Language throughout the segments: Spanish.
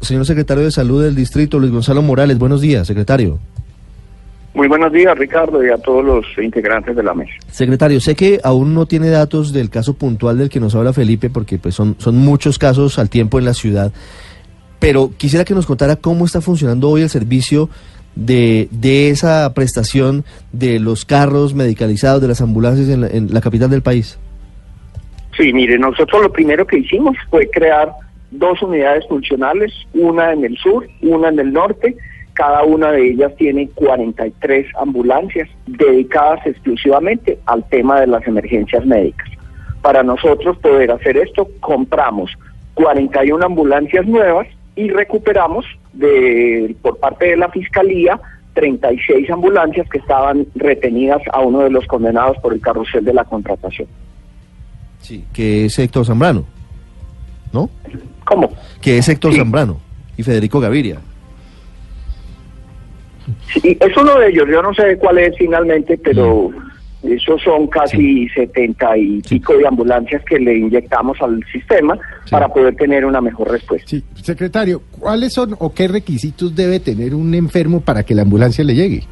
Señor secretario de Salud del Distrito, Luis Gonzalo Morales, buenos días, secretario. Muy buenos días, Ricardo, y a todos los integrantes de la mesa. Secretario, sé que aún no tiene datos del caso puntual del que nos habla Felipe, porque pues son, son muchos casos al tiempo en la ciudad, pero quisiera que nos contara cómo está funcionando hoy el servicio de, de esa prestación de los carros medicalizados, de las ambulancias en la, en la capital del país. Sí, mire, nosotros lo primero que hicimos fue crear dos unidades funcionales, una en el sur, una en el norte. Cada una de ellas tiene 43 ambulancias dedicadas exclusivamente al tema de las emergencias médicas. Para nosotros poder hacer esto, compramos 41 ambulancias nuevas y recuperamos de, por parte de la Fiscalía 36 ambulancias que estaban retenidas a uno de los condenados por el carrusel de la contratación. Sí. Que es Héctor Zambrano, ¿no? ¿Cómo? Que es Héctor Sí. Zambrano y Federico Gaviria. Sí, es uno de ellos, yo no sé cuál es finalmente, pero esos son casi 70 y pico de ambulancias que le inyectamos al sistema para poder tener una mejor respuesta. Sí, secretario, ¿cuáles son o qué requisitos debe tener un enfermo para que la ambulancia le llegue?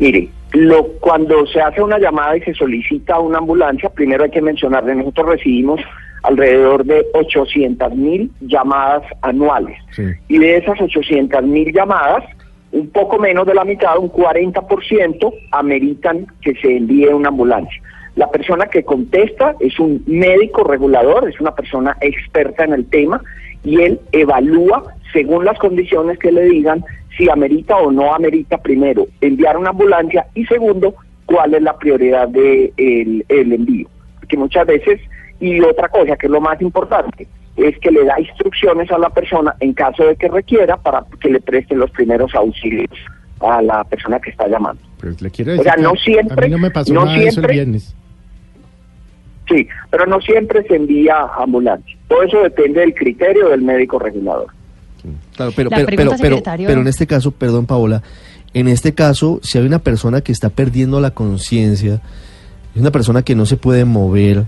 Mire, lo, cuando se hace una llamada y se solicita una ambulancia, primero hay que mencionar que nosotros recibimos alrededor de 800 mil llamadas anuales. Sí. Y de esas 800 mil llamadas, un poco menos de la mitad, un 40%, ameritan que se envíe una ambulancia. La persona que contesta es un médico regulador, es una persona experta en el tema y él evalúa según las condiciones que le digan si amerita o no amerita primero enviar una ambulancia y segundo cuál es la prioridad de el, el envío. Porque muchas veces, y otra cosa que es lo más importante, es que le da instrucciones a la persona en caso de que requiera para que le presten los primeros auxilios a la persona que está llamando. Pues le quiero O decir sea, que no siempre- a mí no me pasó no nada de eso el siempre- viernes. Sí, pero no siempre se envía ambulancia. Todo eso depende del criterio del médico regulador. Claro, pero, La pero, pregunta, pero, pero, secretario- pero en este caso, perdón Paola, en este caso, si hay una persona que está perdiendo la conciencia, es una persona que no se puede mover,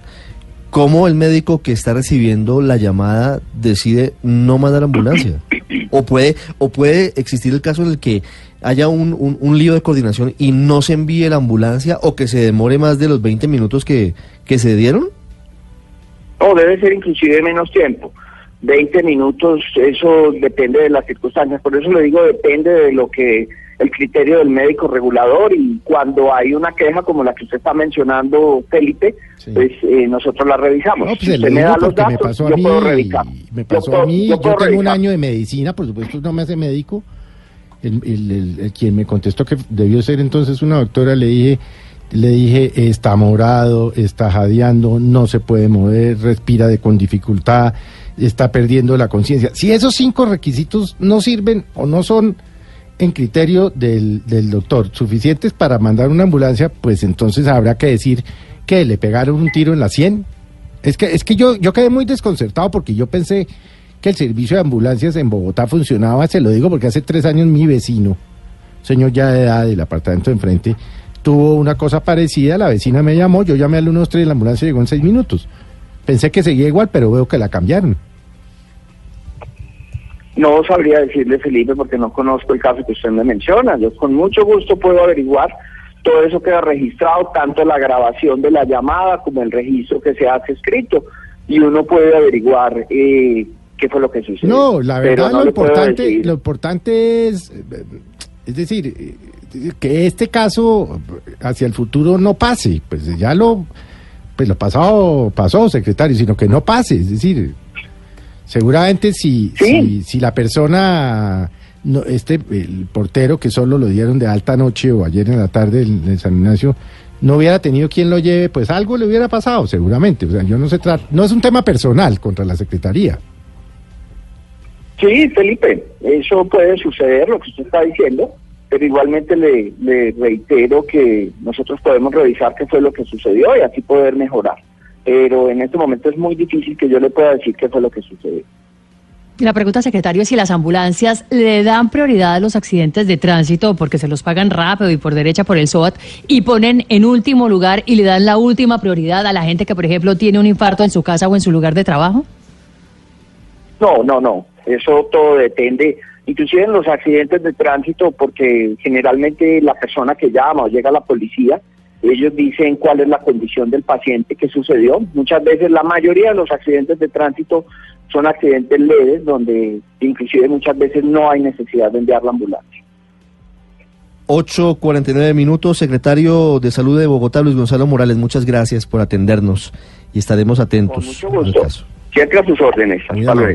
¿cómo el médico que está recibiendo la llamada decide no mandar ambulancia? O puede, o puede existir el caso en el que haya un, un, un lío de coordinación y no se envíe la ambulancia o que se demore más de los 20 minutos que, que se dieron? O debe ser inclusive menos tiempo. 20 minutos, eso depende de las circunstancias. Por eso le digo, depende de lo que el criterio del médico regulador y cuando hay una queja como la que usted está mencionando, Felipe, Sí. pues eh, nosotros la revisamos. No, pues usted me da los porque me datos, pasó a yo mí. puedo revisar. Me Yo pasó puedo- a mí. yo Yo, puedo tengo un año de medicina, por supuesto, no me hace médico. El, el- el- el quien me contestó que debió ser entonces una doctora, le dije, le dije, está morado, está jadeando, no se puede mover, respira con dificultad, está perdiendo la conciencia. Si esos cinco requisitos no sirven o no son en criterio del, del doctor suficientes para mandar una ambulancia, pues entonces habrá que decir que le pegaron un tiro en la sien. Es que, es que yo, yo quedé muy desconcertado porque yo pensé que el servicio de ambulancias en Bogotá funcionaba, se lo digo porque hace tres años mi vecino, señor ya de edad del apartamento de enfrente, tuvo una cosa parecida, la vecina me llamó, yo llamé al 123 y la ambulancia llegó en seis minutos. Pensé que seguía igual, pero veo que la cambiaron. No sabría decirle, Felipe, porque no conozco el caso que usted me menciona. Yo con mucho gusto puedo averiguar. Todo eso queda registrado, tanto la grabación de la llamada como el registro que se hace escrito. Y uno puede averiguar eh, qué fue lo que sucedió. No, la verdad no lo importante, lo importante es, eh, es decir, eh, que este caso hacia el futuro no pase, pues ya lo, pues lo pasado pasó, secretario, sino que no pase, es decir, seguramente si, Sí. si, si la persona, no, este, el portero que solo lo dieron de alta noche o ayer en la tarde en, en San Ignacio, no hubiera tenido quien lo lleve, pues algo le hubiera pasado, seguramente. O sea, yo no se trata, no es un tema personal contra la secretaría. Sí, Felipe, eso puede suceder, lo que usted está diciendo, pero igualmente le, le reitero que nosotros podemos revisar qué fue lo que sucedió y así poder mejorar. Pero en este momento es muy difícil que yo le pueda decir qué fue lo que sucedió. La pregunta, secretario, es si las ambulancias le dan prioridad a los accidentes de tránsito porque se los pagan rápido y por derecha por el SOAT y ponen en último lugar y le dan la última prioridad a la gente que, por ejemplo, tiene un infarto en su casa o en su lugar de trabajo. No, no, no. Eso todo depende, inclusive en los accidentes de tránsito, porque generalmente la persona que llama o llega a la policía, ellos dicen cuál es la condición del paciente que sucedió. Muchas veces, la mayoría de los accidentes de tránsito son accidentes leves, donde inclusive muchas veces no hay necesidad de enviar la ambulancia. 8.49 minutos, secretario de Salud de Bogotá, Luis Gonzalo Morales, muchas gracias por atendernos y estaremos atentos. Con mucho gusto. Siempre a sus órdenes. Hasta luego.